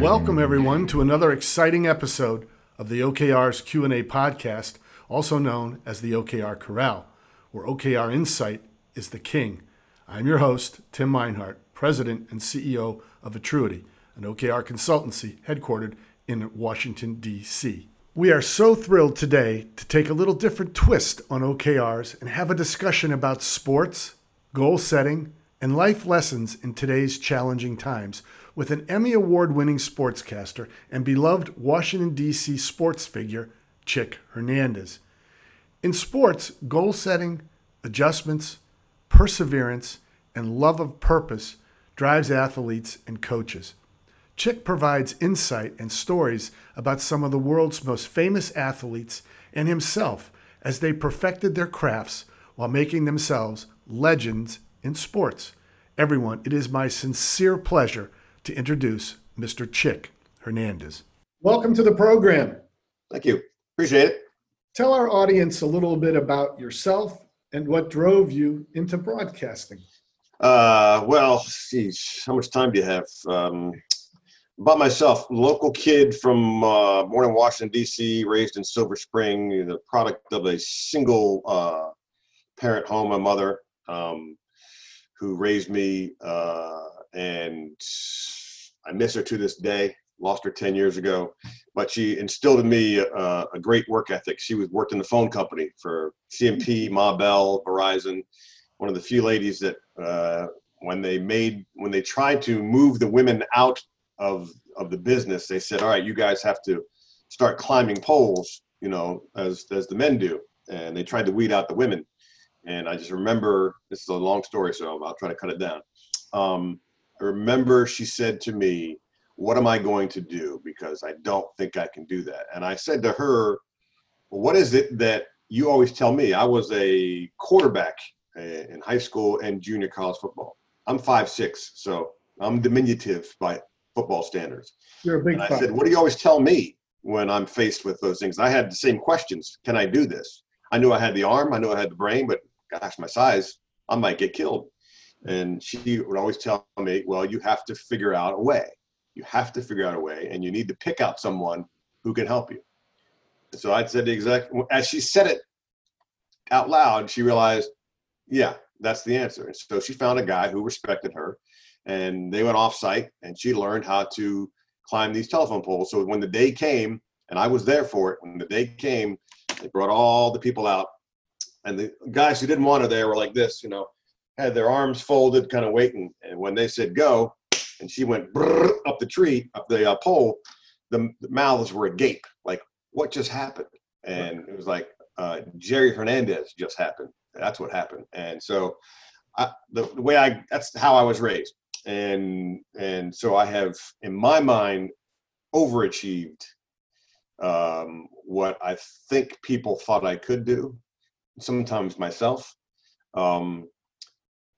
Welcome everyone to another exciting episode of the OKR's Q&A podcast, also known as the OKR Corral, where OKR Insight is the king. I'm your host, Tim Meinhardt, President and CEO of Attruity, an OKR consultancy headquartered in Washington, D.C. We are so thrilled today to take a little different twist on OKRs and have a discussion about sports, goal setting, and life lessons in today's challenging times with an Emmy Award winning sportscaster and beloved Washington, D.C. sports figure, Chick Hernandez. In sports, goal setting, adjustments, perseverance, and love of purpose drives athletes and coaches. Chick provides insight and stories about some of the world's most famous athletes and himself as they perfected their crafts while making themselves legends in sports. Everyone, it is my sincere pleasure to introduce Mr. Chick Hernandez. Welcome to the program. Thank you. Appreciate it. Tell our audience a little bit about yourself and what drove you into broadcasting. Uh, well, geez, how much time do you have? Um, about myself, local kid from uh, born in Washington D.C., raised in Silver Spring, the product of a single uh, parent home. My mother, um, who raised me, uh, and I miss her to this day. Lost her 10 years ago, but she instilled in me uh, a great work ethic. She was worked in the phone company for C&P, Ma Bell, Verizon. One of the few ladies that uh, when they made when they tried to move the women out of of the business, they said, "All right, you guys have to start climbing poles, you know, as as the men do." And they tried to weed out the women. And I just remember this is a long story, so I'll try to cut it down. Um, I remember she said to me, "What am I going to do? Because I don't think I can do that." And I said to her, well, "What is it that you always tell me?" I was a quarterback uh, in high school and junior college football. I'm five six, so I'm diminutive by football standards. You're a big. And I said, "What do you always tell me when I'm faced with those things?" I had the same questions. Can I do this? I knew I had the arm. I knew I had the brain, but gosh, my size, I might get killed. And she would always tell me, "Well, you have to figure out a way. You have to figure out a way, and you need to pick out someone who can help you." And So I said the exact as she said it out loud. She realized, yeah, that's the answer. And so she found a guy who respected her and they went off site and she learned how to climb these telephone poles. So when the day came, and I was there for it, when the day came, they brought all the people out. And the guys who didn't want her there were like this, you know, had their arms folded, kind of waiting. And when they said go, and she went up the tree, up the uh, pole, the, the, mouths were agape, like, what just happened? And it was like, uh, Jerry Hernandez just happened. That's what happened. And so I, the, the way I, that's how I was raised and and so I have, in my mind, overachieved um, what I think people thought I could do. Sometimes myself, um,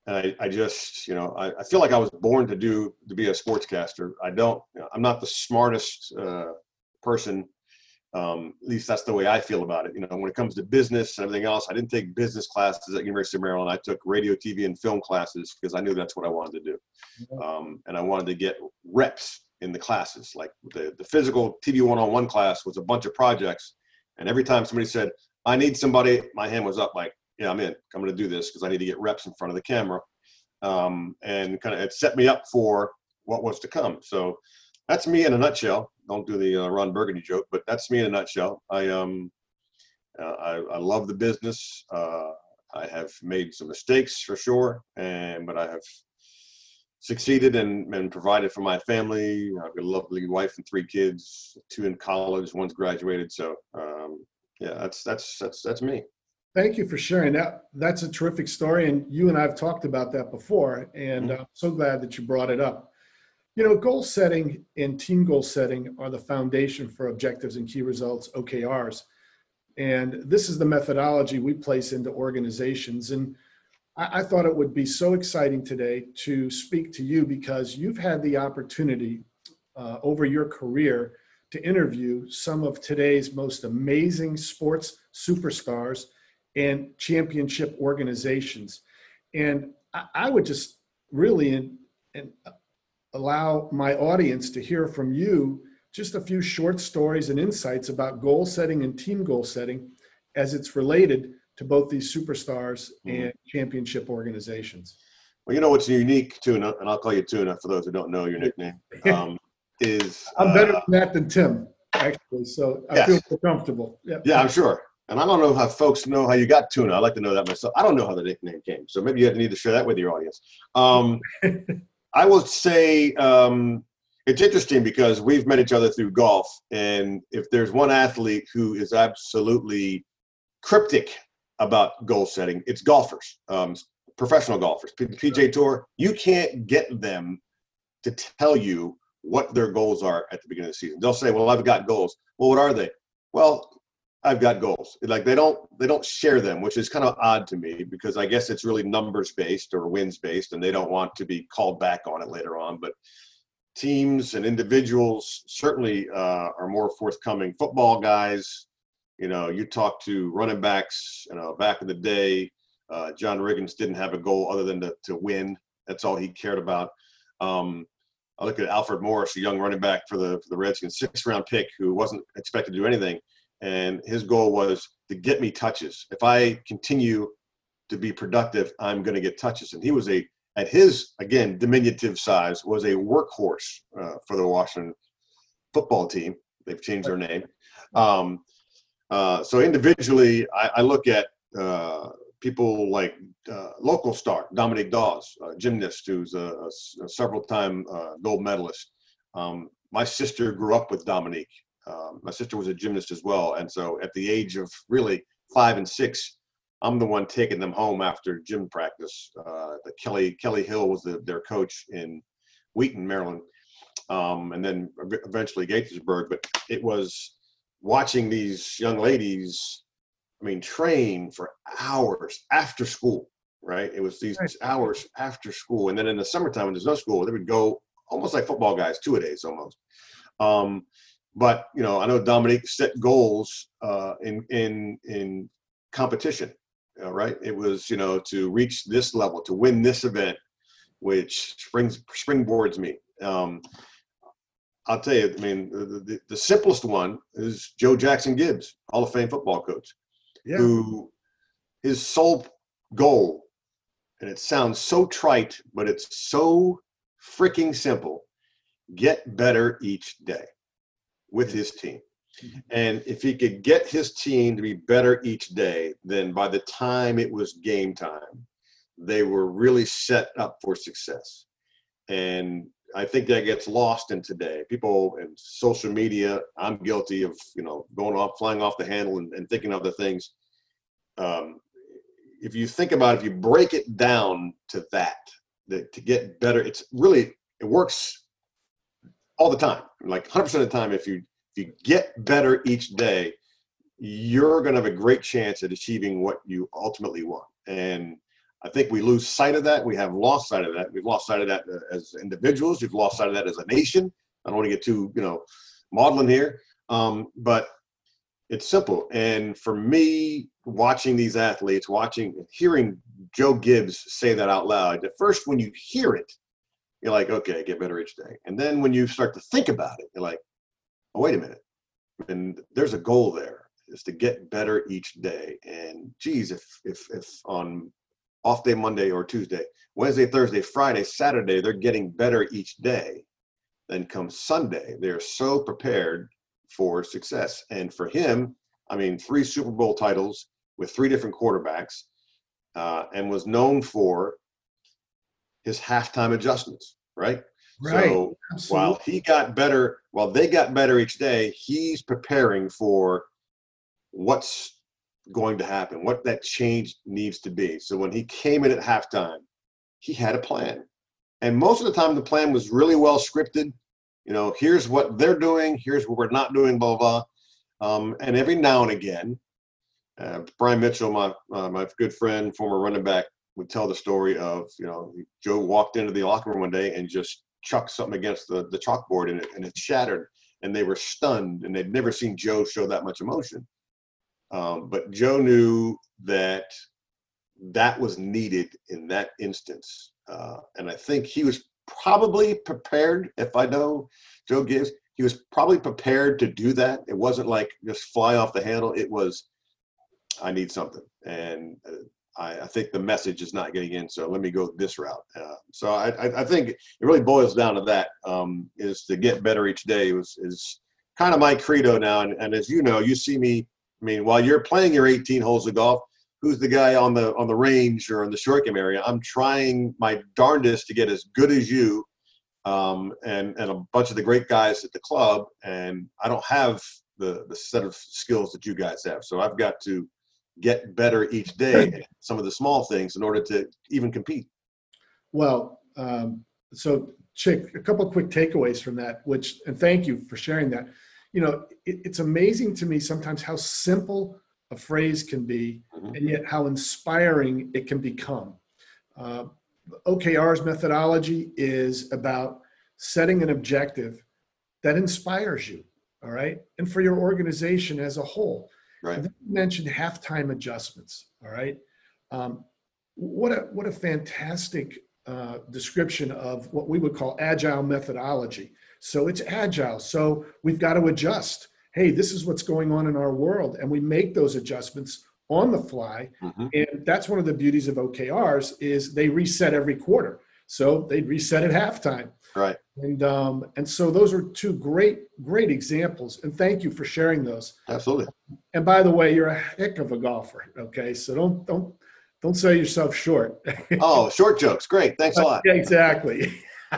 and I, I just, you know, I, I, feel like I was born to do to be a sportscaster. I don't, I'm not the smartest uh, person um, at least that's the way I feel about it. You know, when it comes to business and everything else, I didn't take business classes at University of Maryland. I took radio, TV, and film classes because I knew that's what I wanted to do, um, and I wanted to get reps in the classes. Like the the physical TV one-on-one class was a bunch of projects, and every time somebody said, "I need somebody," my hand was up, like, "Yeah, I'm in. I'm going to do this because I need to get reps in front of the camera," um, and kind of it set me up for what was to come. So that's me in a nutshell don't do the uh, Ron Burgundy joke, but that's me in a nutshell. I um, uh, I, I love the business. Uh, I have made some mistakes for sure, and but I have succeeded and, and provided for my family. I've got a lovely wife and three kids, two in college, one's graduated. So um, yeah, that's that's that's that's me. Thank you for sharing that. That's a terrific story, and you and I've talked about that before, and mm-hmm. I'm so glad that you brought it up. You know, goal setting and team goal setting are the foundation for objectives and key results, OKRs. And this is the methodology we place into organizations. And I, I, thought it would be so exciting today to speak to you because you've had the opportunity uh, over your career to interview some of today's most amazing sports superstars and championship organizations. And I, I would just really and, and allow my audience to hear from you just a few short stories and insights about goal setting and team goal setting as it's related to both these superstars mm-hmm. and championship organizations. Well, you know what's unique, Tuna, and I'll call you Tuna for those who don't know your nickname, um, is I'm better uh, than that than Tim, actually. So I yes. feel more comfortable. Yeah. yeah, I'm sure. And I don't know how folks know how you got Tuna. I'd like to know that myself. I don't know how the nickname came. So maybe you need to share that with your audience. Um, I will say um, it's interesting because we've met each other through golf. And if there's one athlete who is absolutely cryptic about goal setting, it's golfers, um, professional golfers, PGA Tour. You can't get them to tell you what their goals are at the beginning of the season. They'll say, "Well, I've got goals." Well, what are they? Well, I've got goals. Like they don't they don't share them, which is kind of odd to me because I guess it's really numbers based or wins based, and they don't want to be called back on it later on. But teams and individuals certainly uh, are more forthcoming. Football guys, you know, you talk to running backs. You know, back in the day, uh, John Riggins didn't have a goal other than to, to win. That's all he cared about. Um, I look at Alfred Morris, a young running back for the for the Redskins, six round pick who wasn't expected to do anything, and his goal was to get me touches. If I continue to be productive, I'm going to get touches. And he was a at his again diminutive size was a workhorse uh, for the Washington football team. They've changed their name. Um, uh, so individually, I, I look at uh, people like uh, local star Dominique Dawes, gymnast who's a, a, a several-time uh, gold medalist. Um, my sister grew up with Dominique. Um, my sister was a gymnast as well, and so at the age of really five and six, I'm the one taking them home after gym practice. Uh, the Kelli Kelli Hill was the, their coach in Wheaton, Maryland, um, and then eventually Gaithersburg. But it was watching these young ladies I mean, train for hours after school, right? It was these right. hours after school. And then in the summertime, when there's no school, they would go almost like football guys, two a days almost. Um, but, you know, I know Dominique set goals uh, in, in, in competition, right? It was, you know, to reach this level, to win this event, which springs, springboards me. Um, I'll tell you, I mean, the, the, the simplest one is Joe Jackson Gibbs, Hall of Fame football coach yeah. who his sole goal, and it sounds so trite, but it's so freaking simple get better each day with his team. Mm-hmm. And if he could get his team to be better each day, then by the time it was game time, they were really set up for success. And I think that gets lost in today. People in social media, I'm guilty of, you know, going off, flying off the handle and, and thinking of the things. Um, if you think about it, if you break it down to that, that to get better, it's really, it works all the time. Like 100% of the time, if you, if you get better each day, you're going to have a great chance at achieving what you ultimately want. And I think we lose sight of that. We have lost sight of that. We've lost sight of that uh, as individuals. We've lost sight of that as a nation. I don't want to get too, you know, maudlin here. Um, but it's simple. And for me, watching these athletes, watching, hearing Joe Gibbs say that out loud, at first, when you hear it, you're like, okay, get better each day. And then when you start to think about it, you're like, oh, wait a minute. And there's a goal there is to get better each day. And geez, if if if on off day Monday or Tuesday, Wednesday, Thursday, Friday, Saturday, they're getting better each day. Then come Sunday, they're so prepared for success. And for him, I mean, three Super Bowl titles with three different quarterbacks, uh, and was known for his halftime adjustments, right? Right. So Absolutely. while he got better, while they got better each day, he's preparing for what's going to happen, what that change needs to be. So when he came in at halftime, he had a plan. And most of the time, the plan was really well scripted. You know, here's what they're doing, here's what we're not doing, blah, blah. Um, and every now and again, uh, Brian Mitchell, my uh, my good friend, former running back, would tell the story of you know Joe walked into the locker room one day and just chucked something against the the chalkboard and it and it shattered and they were stunned and they'd never seen Joe show that much emotion. Um, but Joe knew that that was needed in that instance. Uh, and I think he was probably prepared, if I know Joe Gibbs, he was probably prepared to do that. It wasn't like just fly off the handle. It was, I need something. And uh, I, I, think the message is not getting in, so let me go this route. Uh, so I, I, think it really boils down to that: um, is to get better each day. Was is kind of my credo now. And, and as you know, you see me. I mean, while you're playing your 18 holes of golf, who's the guy on the on the range or in the short game area? I'm trying my darndest to get as good as you, um, and and a bunch of the great guys at the club. And I don't have the the set of skills that you guys have, so I've got to get better each day some of the small things in order to even compete. Well um, so chick a couple of quick takeaways from that which and thank you for sharing that. You know it, it's amazing to me sometimes how simple a phrase can be mm-hmm. and yet how inspiring it can become. Uh, okr's methodology is about setting an objective that inspires you all right? And for your organization as a whole Right. You mentioned halftime adjustments. All right. Um, what a what a fantastic uh, description of what we would call agile methodology. So it's agile. So we've got to adjust. Hey, this is what's going on in our world, and we make those adjustments on the fly. Mm-hmm. And that's one of the beauties of OKRs is they reset every quarter. So they reset at halftime. Right. And um, and so those are two great great examples. And thank you for sharing those. Absolutely. And by the way, you're a heck of a golfer. Okay, so don't don't don't sell yourself short. oh, short jokes. Great. Thanks a lot. Yeah, exactly.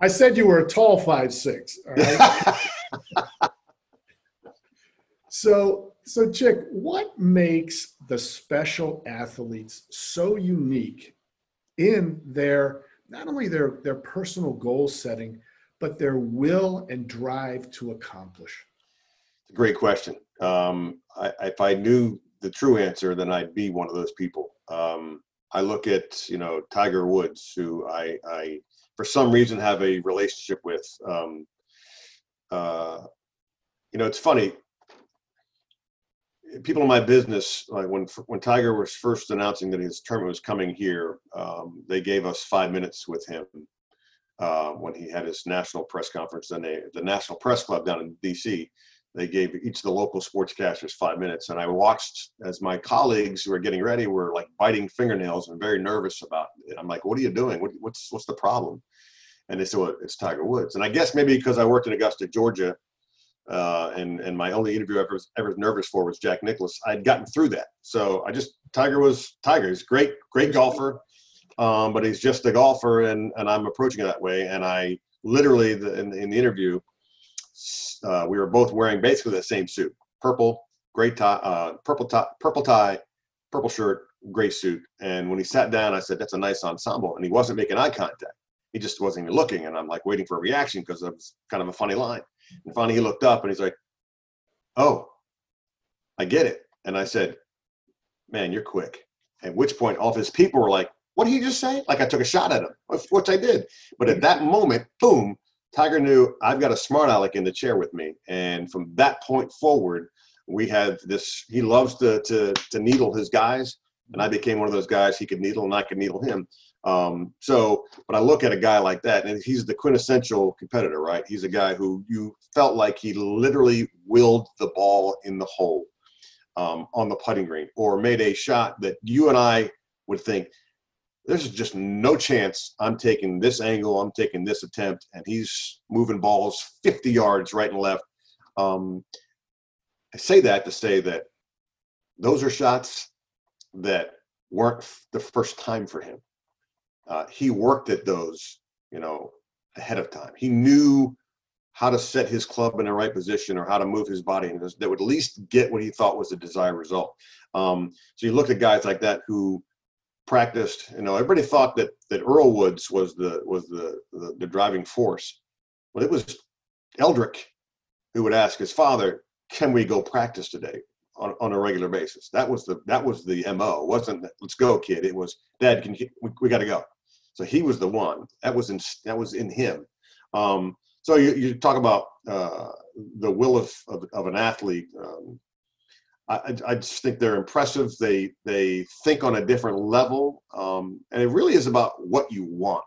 I said you were a tall five six. All right. so so Chick, what makes the special athletes so unique in their not only their their personal goal setting, but their will and drive to accomplish? Great question. Um, I, if I knew the true answer, then I'd be one of those people. Um, I look at you know Tiger Woods, who I, I for some reason have a relationship with. Um, uh, you know, it's funny people in my business, like when when Tiger was first announcing that his tournament was coming here, um, they gave us five minutes with him uh, when he had his national press conference. Then they, the National Press Club down in D.C. They gave each of the local sportscasters five minutes, and I watched as my colleagues who were getting ready were like biting fingernails and very nervous about it. I'm like, "What are you doing? What, what's what's the problem?" And they said, well, "It's Tiger Woods." And I guess maybe because I worked in Augusta, Georgia, uh, and and my only interview I ever was ever nervous for was Jack Nicklaus. I'd gotten through that, so I just Tiger was Tiger. He's great, great golfer, um, but he's just a golfer, and and I'm approaching it that way. And I literally the, in, in the interview, uh, we were both wearing basically the same suit, purple, gray tie, uh, purple tie, purple tie, purple shirt, gray suit. And when he sat down, I said, "That's a nice ensemble," and he wasn't making eye contact. He just wasn't even looking, and I'm like waiting for a reaction because it was kind of a funny line. And finally, he looked up and he's like, "Oh, I get it." And I said, "Man, you're quick." At which point, all of his people were like, "What did he just say?" Like I took a shot at him, which I did. But at that moment, boom, Tiger knew I've got a smart aleck in the chair with me, and from that point forward, we had this. He loves to to to needle his guys, and I became one of those guys he could needle, and I could needle him. Um, so, but I look at a guy like that, and he's the quintessential competitor, right? He's a guy who you felt like he literally willed the ball in the hole um, on the putting green, or made a shot that you and I would think there's just no chance I'm taking this angle, I'm taking this attempt, and he's moving balls 50 yards right and left. Um, I say that to say that those are shots that weren't the first time for him uh, he worked at those, you know, ahead of time. He knew how to set his club in the right position or how to move his body and that would at least get what he thought was the desired result. Um, so you look at guys like that who practiced. You know, everybody thought that that Earl Woods was the was the, the, the driving force. Well, it was Eldrick who would ask his father, "Can we go practice today?" On, on a regular basis. That was the that was the mo. It wasn't let's go, kid. It was Dad. Can we, we got to go. So he was the one that was in that was in him. Um, so you, you talk about uh, the will of, of, of an athlete. Um, I, I just think they're impressive. They they think on a different level, um, and it really is about what you want.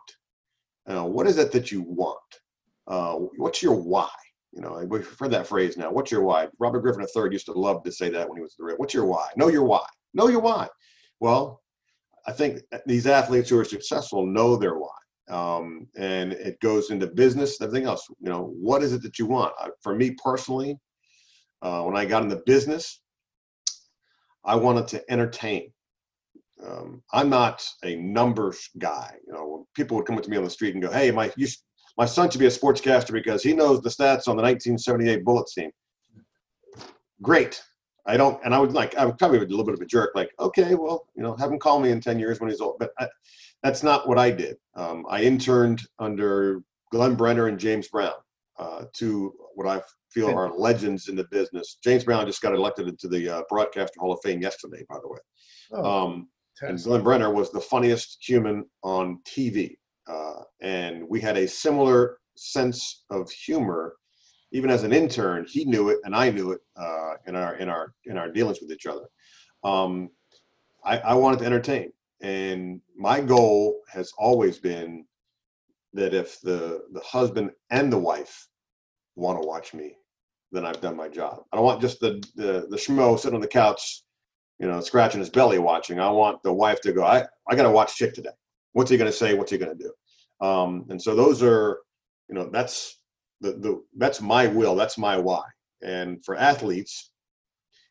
Uh, what is it that you want? Uh, what's your why? You know, we've heard that phrase now. What's your why? Robert Griffin III used to love to say that when he was the real. What's your why? Know your why. Know your why. Well, I think these athletes who are successful know their why. Um, and it goes into business, everything else. You know, what is it that you want? For me personally, uh, when I got into business, I wanted to entertain. Um, I'm not a numbers guy. You know, people would come up to me on the street and go, "Hey, my you, my son should be a sportscaster because he knows the stats on the 1978 Bullets team." Great. I don't, and I would like, I would probably be a little bit of a jerk, like, okay, well, you know, have him call me in 10 years when he's old. But I, that's not what I did. Um, I interned under Glenn Brenner and James Brown, uh, two what I feel are legends in the business. James Brown just got elected into the uh, Broadcaster Hall of Fame yesterday, by the way. Oh, um, and Glenn Brenner was the funniest human on TV. Uh, and we had a similar sense of humor. Even as an intern, he knew it, and I knew it uh, in our in our in our dealings with each other. Um, I, I wanted to entertain, and my goal has always been that if the the husband and the wife want to watch me, then I've done my job. I don't want just the the, the schmo sitting on the couch, you know, scratching his belly watching. I want the wife to go, I, I got to watch Chick today. What's he going to say? What's he going to do? Um, and so those are, you know, that's the, the that's my will. That's my why. And for athletes,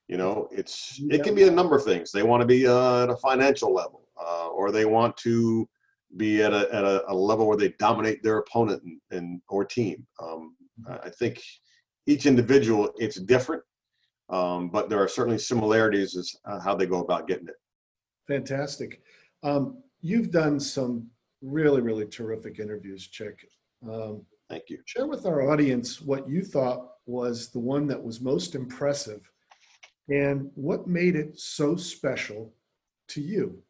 you know, it's it can be a number of things. They want to be uh, at a financial level, uh, or they want to be at a at a, a, level where they dominate their opponent and, and or team. Um, I think each individual it's different, um, but there are certainly similarities as uh, how they go about getting it. Fantastic. Um, you've done some really really terrific interviews, Chick. Thank you. Share with our audience what you thought was the one that was most impressive, and what made it so special to you.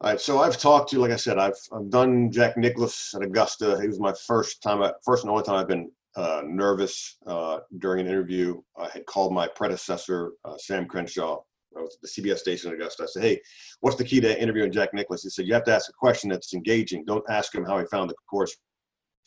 All right, so I've talked to, like I said, I've I've done Jack Nicklaus at Augusta. He was my first time, first and only time I've been uh, nervous uh, during an interview. I had called my predecessor, uh, Sam Crenshaw. I was at the CBS station in Augusta. I said, "Hey, what's the key to interviewing Jack Nicklaus?" He said, "You have to ask a question that's engaging. Don't ask him how he found the course,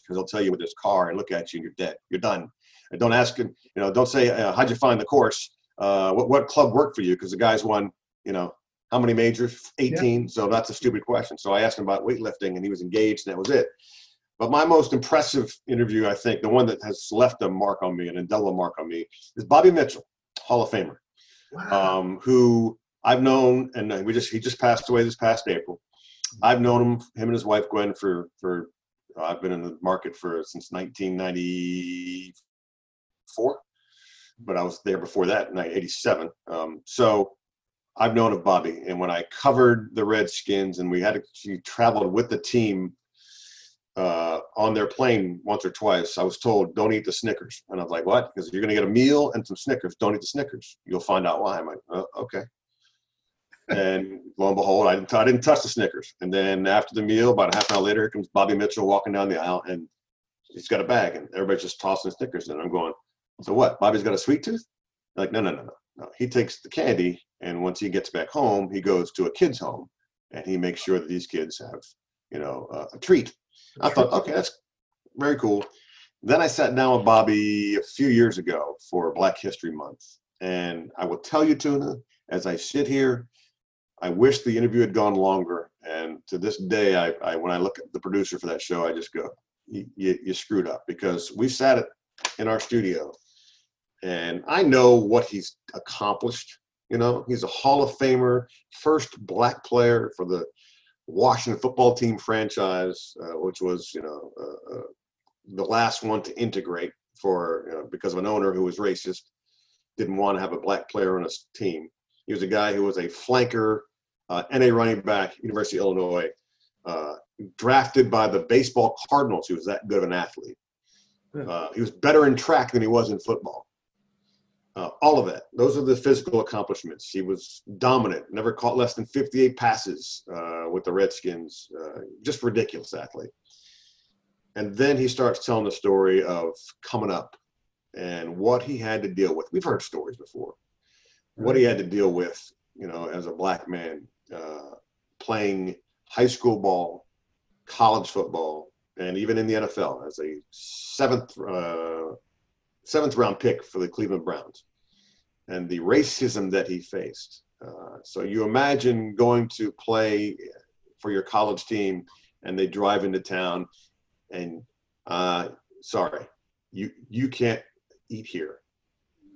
because they'll tell you with this car and look at you and you're dead. You're done. And don't ask him. You know, don't say uh, how'd you find the course. Uh, what what club worked for you? Because the guy's won. You know, how many majors? 18. Yeah. So that's a stupid question. So I asked him about weightlifting and he was engaged and that was it. But my most impressive interview, I think, the one that has left a mark on me, an indelible mark on me, is Bobby Mitchell, Hall of Famer, wow. um, who I've known, and we just he just passed away this past April. I've known him, him and his wife Gwen, for for I've been in the market for since 1994, but I was there before that, in '87. Um, so I've known of Bobby, and when I covered the Redskins, and we had actually traveled with the team uh, on their plane once or twice, I was told, "Don't eat the Snickers," and I was like, "What?" Because you're going to get a meal and some Snickers. Don't eat the Snickers. You'll find out why. I'm like, oh, "Okay." And lo and behold, I didn't, I didn't touch the Snickers. And then after the meal, about a half an hour later, comes Bobby Mitchell walking down the aisle, and he's got a bag, and everybody's just tossing Snickers. And I'm going, "So what? Bobby's got a sweet tooth?" They're like, no, no, no, no, no. He takes the candy and once he gets back home, he goes to a kid's home and he makes sure that these kids have, you know, uh, a treat. I thought, okay, that's very cool. Then I sat down with Bobby a few years ago for Black History Month. And I will tell you, Tuna, as I sit here, I wish the interview had gone longer. And to this day, I, I when I look at the producer for that show, I just go, you, you, screwed up because we sat in our studio and I know what he's accomplished you know, he's a Hall of Famer, first black player for the Washington football team franchise, uh, which was, you know, uh, uh, the last one to integrate for you know, because of an owner who was racist, didn't want to have a black player on his team. He was a guy who was a flanker, uh, NA running back, University of Illinois, uh, drafted by the baseball Cardinals. He was that good of an athlete. Uh, he was better in track than he was in football. Uh, all of that. Those are the physical accomplishments. He was dominant, never caught less than 58 passes uh, with the Redskins. Uh, just ridiculous athlete. And then he starts telling the story of coming up and what he had to deal with. We've heard stories before. what he had to deal with, you know, as a black man uh, playing high school ball, college football, and even in the NFL as a seventh uh, seventh round pick for the Cleveland Browns, and the racism that he faced. Uh, so you imagine going to play for your college team, and they drive into town, and uh, sorry, you you can't eat here.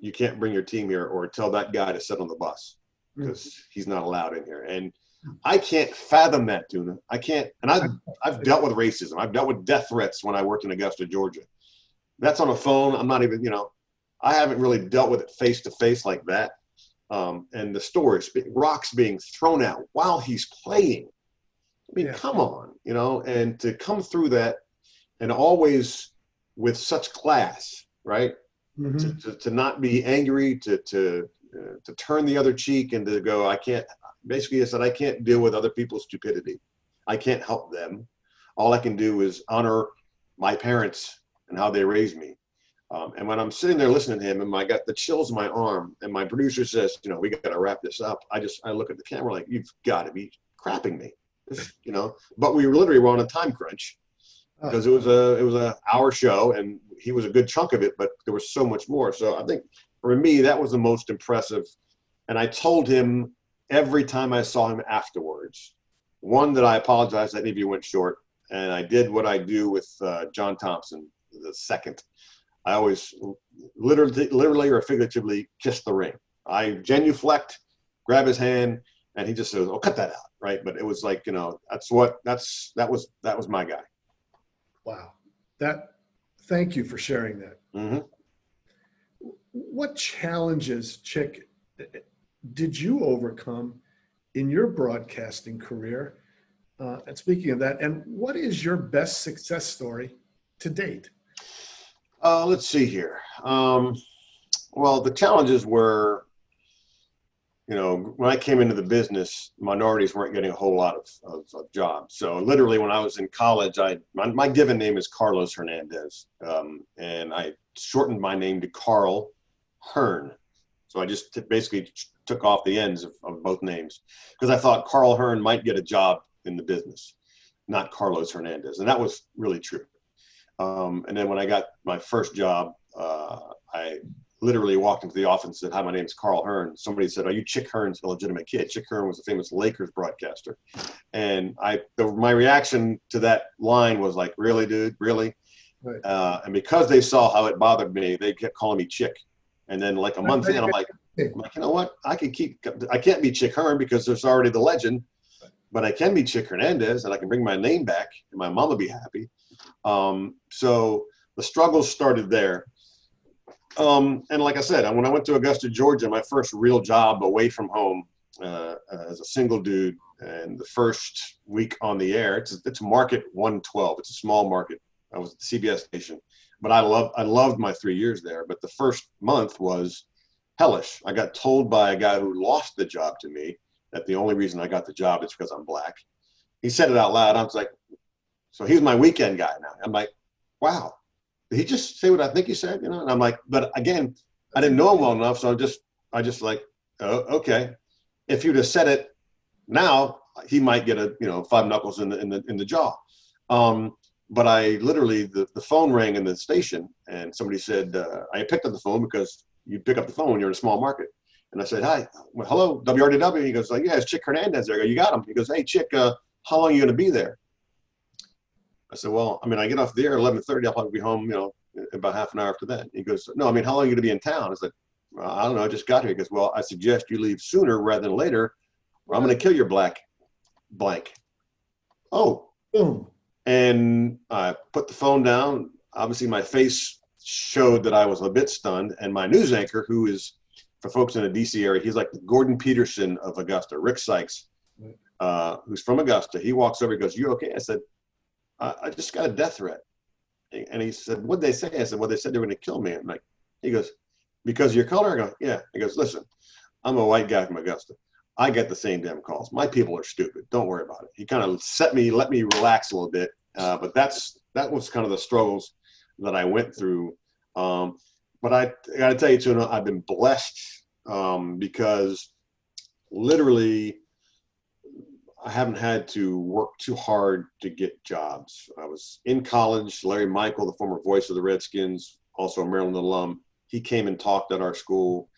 You can't bring your team here, or tell that guy to sit on the bus because mm. he's not allowed in here. And I can't fathom that, Tuna. I can't. And I've I've dealt with racism. I've dealt with death threats when I worked in Augusta, Georgia. That's on a phone. I'm not even. You know, I haven't really dealt with it face to face like that. Um, and the stories, rocks being thrown out while he's playing. I mean, yeah. come on, you know, and to come through that, and always with such class, right? Mm-hmm. To, to, to, not be angry, to to uh, to turn the other cheek, and to go, I can't basically I said I can't deal with other people's stupidity. I can't help them. All I can do is honor my parents and how they raised me. Um, and when I'm sitting there listening to him, and I got the chills in my arm, and my producer says, "You know, we got to wrap this up." I just I look at the camera like, "You've got to be crapping me," you know. But we literally were on a time crunch because it was a it was a hour show, and he was a good chunk of it, but there was so much more. So I think for me that was the most impressive. And I told him every time I saw him afterwards. One that I apologized that maybe went short, and I did what I do with uh, John Thompson the second. I always literally, literally or figuratively kiss the ring. I genuflect, grab his hand, and he just says, "Oh, cut that out!" Right? But it was like you know, that's what that's that was that was my guy. Wow, that. Thank you for sharing that. Mm-hmm. What challenges, Chick, did you overcome in your broadcasting career? Uh, and speaking of that, and what is your best success story to date? Uh, let's see here. Um, well, the challenges were, you know, when I came into the business, minorities weren't getting a whole lot of, of, of jobs. So literally, when I was in college, I my, my given name is Carlos Hernandez, um, and I shortened my name to Carl Hearn. So I just t- basically took off the ends of, of both names because I thought Carl Hearn might get a job in the business, not Carlos Hernandez, and that was really true. Um, and then when I got my first job, uh, I literally walked into the office and said, "Hi, my name is Carl Hearn." Somebody said, "Are you Chick Hearn's illegitimate kid?" Chick Hearn was a famous Lakers broadcaster, and I the, my reaction to that line was like, "Really, dude? Really?" Right. Uh, and because they saw how it bothered me, they kept calling me Chick. And then like a month in, I'm like, I'm like, you know what? I can keep. I can't be Chick Hearn because there's already the legend, but I can be Chick Hernandez, and I can bring my name back, and my mom will be happy. Um, so the struggles started there. Um, and like I said, when I went to Augusta, Georgia, my first real job away from home uh, as a single dude, and the first week on the air, it's it's market 112. It's a small market. I was at the CBS station, but I love I loved my three years there. But the first month was hellish. I got told by a guy who lost the job to me that the only reason I got the job is because I'm black. He said it out loud. I was like, so he's my weekend guy now. I'm like, wow. Did he just say what I think he said? You know? And I'm like, but again, I didn't know him well enough, so I just I just like, oh, okay. If you'd have said it now, he might get a you know five knuckles in the in the in the jaw. Um, but I literally the, the phone rang in the station and somebody said uh, I picked up the phone because you pick up the phone when you're in a small market. And I said, hi, well, hello, WRDW. He goes, like, yeah, it's Chick Hernandez there. I go, you got him. He goes, hey, Chick, uh, how long are you going to be there? I said, well, I mean, I get off the air at 11.30. I'll probably be home, you know, about half an hour after that. He goes, no, I mean, how long are you going to be in town? I said, well, I don't know. I just got here. He goes, well, I suggest you leave sooner rather than later, or I'm going to kill your black blank. Oh. Boom. And I put the phone down. Obviously, my face showed that I was a bit stunned. And my news anchor, who is for folks in the DC area, he's like the Gordon Peterson of Augusta, Rick Sykes, uh, who's from Augusta. He walks over, he goes, "You okay?" I said, I, I just got a death threat." And he said, "What'd they say?" I said, "Well, they said they were going to kill me." I'm like, he goes, "Because of your color?" I go, "Yeah." He goes, "Listen, I'm a white guy from Augusta. I get the same damn calls. My people are stupid. Don't worry about it." He kind of set me, let me relax a little bit. Uh, but that's that was kind of the struggles that I went through. Um, but I, I got to tell you, too, I've been blessed um, because literally I haven't had to work too hard to get jobs. I was in college. Larry Michael, the former voice of the Redskins, also a Maryland alum, he came and talked at our school.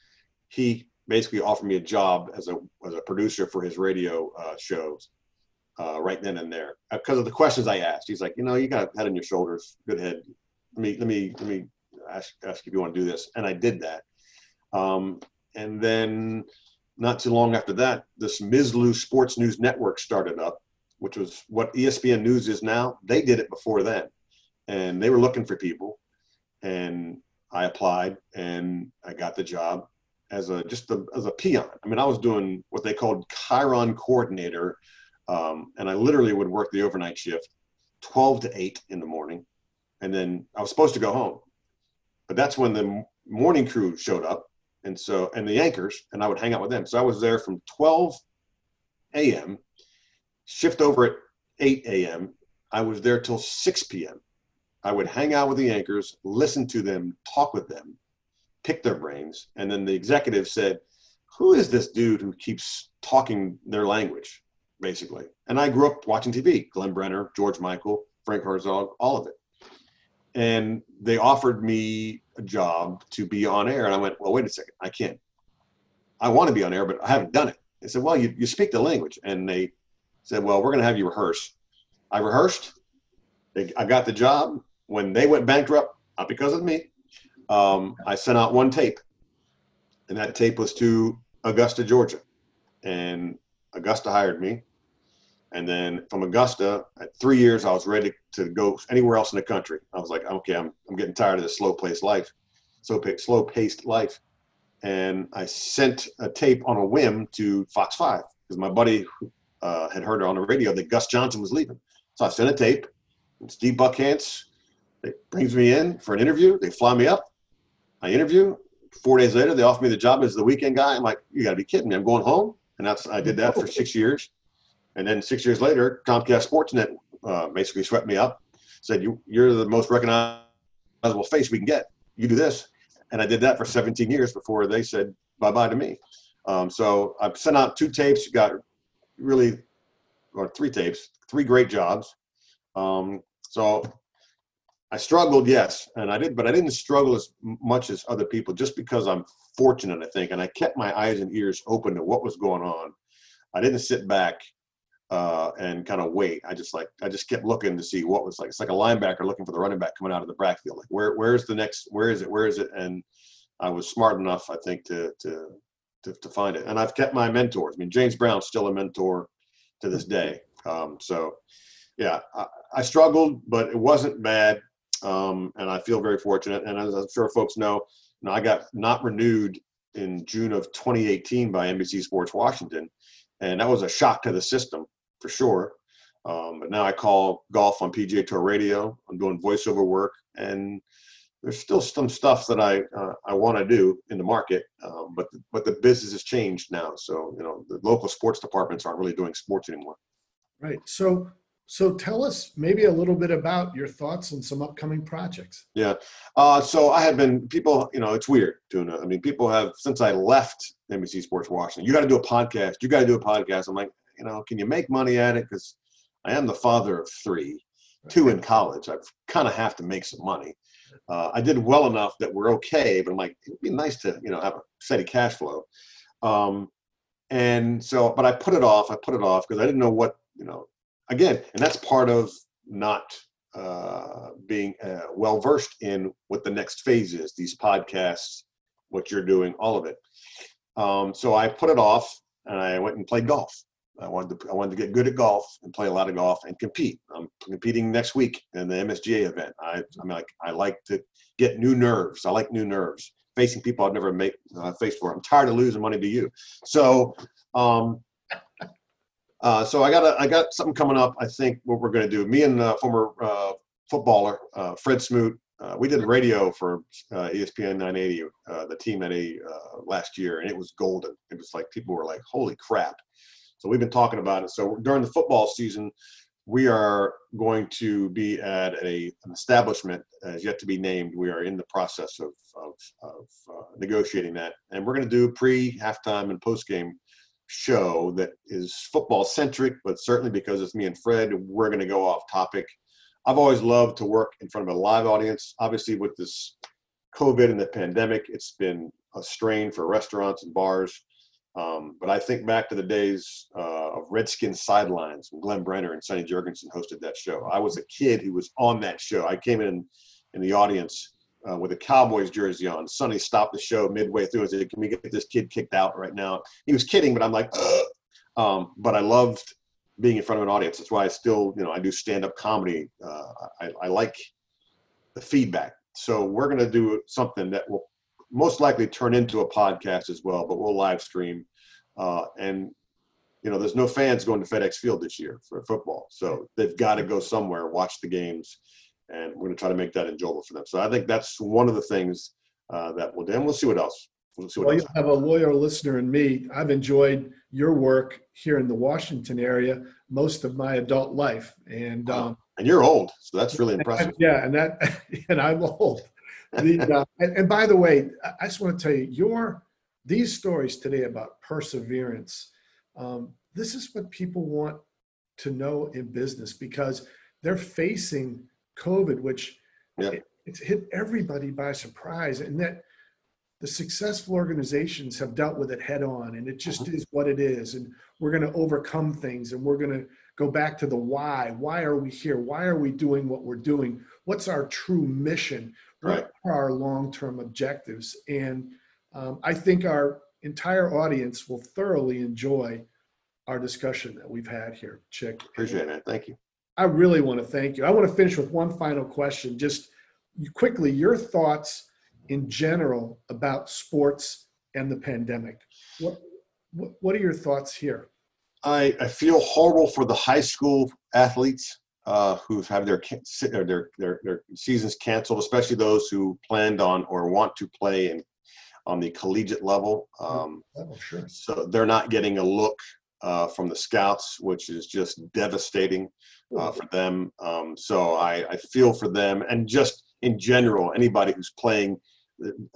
He basically offered me a job as a as a producer for his radio uh, shows uh, right then and there because of the questions I asked. He's like, you know, you got a head on your shoulders, good head. Let me let me let me ask, ask if you want to do this, and I did that. Um, and then not too long after that, this Mizlou Sports News Network started up, which was what ESPN News is now. They did it before then, and they were looking for people, and I applied and I got the job as a just as a peon. I mean, I was doing what they called Chiron coordinator, um, and I literally would work the overnight shift, 12 to 8 in the morning, and then I was supposed to go home, but that's when the morning crew showed up, and so and the anchors, and I would hang out with them. So I was there from 12 a.m. shift over at 8 a.m. I was there till 6 p.m. I would hang out with the anchors, listen to them, talk with them, pick their brains. And then the executive said, Who is this dude who keeps talking their language, basically? And I grew up watching TV Glenn Brenner, George Michael, Frank Herzog, all of it. And they offered me a job to be on air. And I went, Well, wait a second, I can't. I want to be on air, but I haven't done it. They said, Well, you, you speak the language. And they said, Well, we're going to have you rehearse. I rehearsed. I got the job when they went bankrupt, not because of me, um, I sent out one tape, and that tape was to Augusta, Georgia, and Augusta hired me. And then from Augusta, at three years, I was ready to go anywhere else in the country. I was like, okay, I'm, I'm getting tired of this slow paced life, so slow paced life. And I sent a tape on a whim to Fox 5 because my buddy uh, had heard on the radio that Gus Johnson was leaving. So I sent a tape. Steve Buckhantz brings me in for an interview. They fly me up. I interview. Four days later, they offer me the job as the weekend guy. I'm like, you got to be kidding me. I'm going home. And that's I did that for six years. And then six years later, Comcast Sportsnet uh, basically swept me up, said, you, you're the most recognizable face we can get. You do this. And I did that for 17 years before they said bye bye to me. Um, so I've sent out two tapes, got really, or three tapes, three great jobs. Um, so I struggled, yes, and I did, but I didn't struggle as much as other people, just because I'm fortunate, I think, and I kept my eyes and ears open to what was going on. I didn't sit back uh, and kind of wait. I just like I just kept looking to see what was like. It's like a linebacker looking for the running back coming out of the backfield. Like where where's the next? Where is it? Where is it? And I was smart enough, I think, to to to, to find it. And I've kept my mentors. I mean, James Brown's still a mentor to this day. Um, so yeah, I, I struggled, but it wasn't bad um, and I feel very fortunate. And as I'm sure folks know, you know, I got not renewed in June of 2018 by NBC Sports Washington, and that was a shock to the system for sure. Um, but now I call golf on PGA Tour Radio. I'm doing voiceover work, and there's still some stuff that I uh, I want to do in the market, um, but the, but the business has changed now. So you know the local sports departments aren't really doing sports anymore. Right. So so tell us maybe a little bit about your thoughts on some upcoming projects. Yeah. Uh, so I have been people, you know, it's weird, Tuna. I mean, people have since I left NBC Sports Washington. You got to do a podcast. You got to do a podcast. I'm like, you know, can you make money at it? Because I am the father of three, two in college. I kind of have to make some money. Uh, I did well enough that we're okay, but I'm like, it'd be nice to, you know, have a steady cash flow. Um, and so, but I put it off. I put it off because I didn't know what, you know, again, and that's part of not uh, being uh, well versed in what the next phase is. These podcasts, what you're doing, all of it. Um, so I put it off, and I went and played golf. I wanted to I wanted to get good at golf and play a lot of golf and compete. I'm competing next week in the MSGA event. I I mean like I like to get new nerves. I like new nerves. Facing people I've never made, uh, faced before. I'm tired of losing money to you. So um, uh, so I got a, I got something coming up. I think what we're going to do. Me and uh, former uh, footballer uh, Fred Smoot. Uh, we did radio for uh, ESPN 980, the team at a last year, and it was golden. It was like people were like, "Holy crap!" So we've been talking about it. So during the football season, we are going to be at a, an establishment as yet to be named. We are in the process of, of, of negotiating that. And we're going to do pre, halftime, and post game show that is football centric, but certainly because it's me and Fred, we're going to go off topic. I've always loved to work in front of a live audience. Obviously, with this COVID and the pandemic, it's been a strain for restaurants and bars. Um, but I think back to the days uh, of Redskins sidelines when Glenn Brenner and Sonny Jurgensen hosted that show. I was a kid who was on that show. I came in in the audience uh, with a Cowboys jersey on. Sonny stopped the show midway through and said, "Can we get this kid kicked out right now?" He was kidding, but I'm like, um, but I loved being in front of an audience. That's why I still, you know, I do stand-up comedy. Uh, I, I like the feedback. So we're going to do something that will most likely turn into a podcast as well, but we'll live stream. Uh, and you know, there's no fans going to FedEx Field this year for football, so they've got to go somewhere, watch the games, and we're going to try to make that enjoyable for them. So I think that's one of the things uh, that we'll do, and we'll see what else. We'll, see what well, else. you have a loyal listener in me. I've enjoyed your work here in the Washington area most of my adult life, and um, and you're old, so that's really impressive. Yeah, and that and I'm old the, uh, and, and, by the way, I just want to tell you, your these stories today about perseverance. Um, this is what people want to know in business because they're facing COVID, which yeah. it, it's hit everybody by surprise, and that the successful organizations have dealt with it head on, and it just mm-hmm. is what it is. And we're going to overcome things, and we're going to go back to the why. Why are we here? Why are we doing what we're doing? What's our true mission? What are our long-term objectives? And um, I think our entire audience will thoroughly enjoy our discussion that we've had here, Chick. Appreciate it. Thank you. I really want to thank you. I want to finish with one final question. Just quickly, your thoughts in general about sports and the pandemic. What what, what are your thoughts here? I, I feel horrible for the high school athletes uh, who've had their, their their their seasons canceled, especially those who planned on or want to play in on the collegiate level. Um, oh, sure. So they're not getting a look uh, from the scouts, which is just devastating uh, for them. Um, so I, I feel for them, and just in general, anybody who's playing,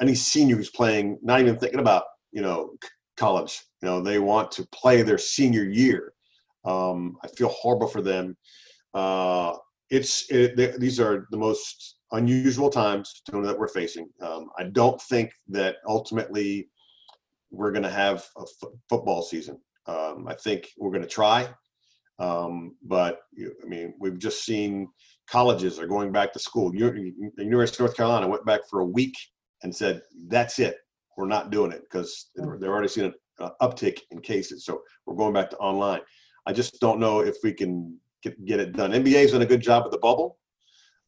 any senior who's playing, not even thinking about you know college. You know, they want to play their senior year. Um, I feel horrible for them. Uh, it's it, these are the most unusual times that we're facing. Um, I don't think that ultimately we're going to have a f- football season. Um, I think we're going to try, um, but I mean, we've just seen colleges are going back to school. the University of North Carolina went back for a week and said, "That's it. We're not doing it because they're already seeing an uptick in cases. So we're going back to online." I just don't know if we can get, get it done. NBA's done a good job with the bubble,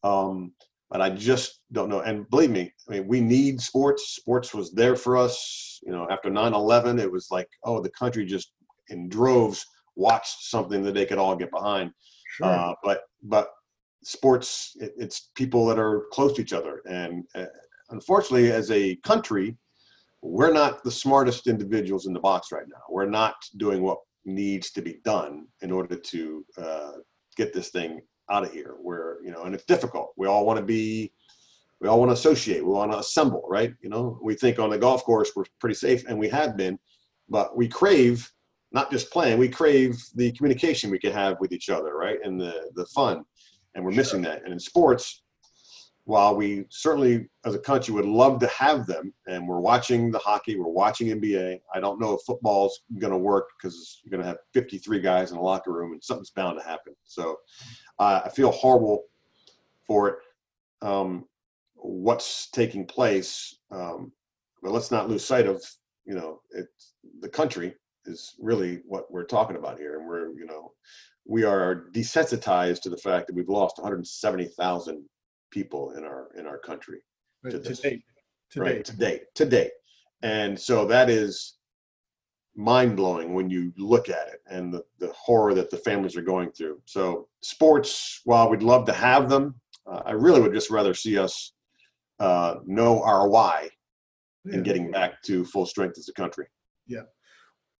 um, but I just don't know. And believe me, I mean, we need sports. Sports was there for us. You know, after 9/11, it was like, oh, the country just in droves watched something that they could all get behind. Sure. Uh, but but sports, it, it's people that are close to each other, and uh, unfortunately, as a country, we're not the smartest individuals in the box right now. We're not doing what needs to be done in order to uh, get this thing out of here. Where you know, and it's difficult. We all want to be, we all want to associate. We want to assemble, right? You know, we think on the golf course we're pretty safe, and we have been, but we crave not just playing. We crave the communication we can have with each other, right, and the the fun, and we're missing that. And in sports, while we certainly as a country would love to have them and we're watching the hockey we're watching nba i don't know if football's going to work because you're going to have 53 guys in a locker room and something's bound to happen. So uh, i feel horrible for it. Um, what's taking place um, but let's not lose sight of you know it, the country is really what we're talking about here and we're you know we are desensitized to the fact that we've lost 170,000 people in our in our country right, to, this, date. To right date. to date to date and so that is mind blowing when you look at it and the, the horror that the families are going through so sports while we'd love to have them uh, i really would just rather see us uh, know our why yeah. and getting back to full strength as a country yeah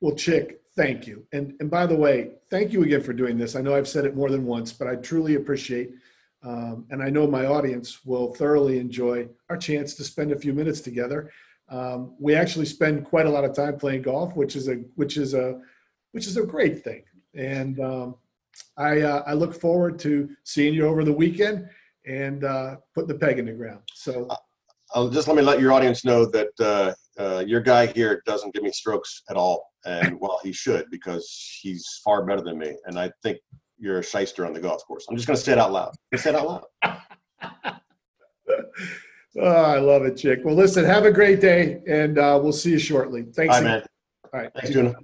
well chick thank you. And and by the way, thank you again for doing this. I know I've said it more than once, but I truly appreciate, um, and I know my audience will thoroughly enjoy our chance to spend a few minutes together. Um, we actually spend quite a lot of time playing golf, which is a which is a which is a great thing. And um, I uh, I look forward to seeing you over the weekend and uh, putting the peg in the ground. So. I'll just let me let your audience know that uh, uh, your guy here doesn't give me strokes at all, and well, he should because he's far better than me. And I think you're a shyster on the golf course. I'm just going to say it out loud. I say it out loud. oh, I love it, Chick. Well, listen, have a great day, and uh, we'll see you shortly. Thanks. Bye, man. All right. Thanks, Tuna.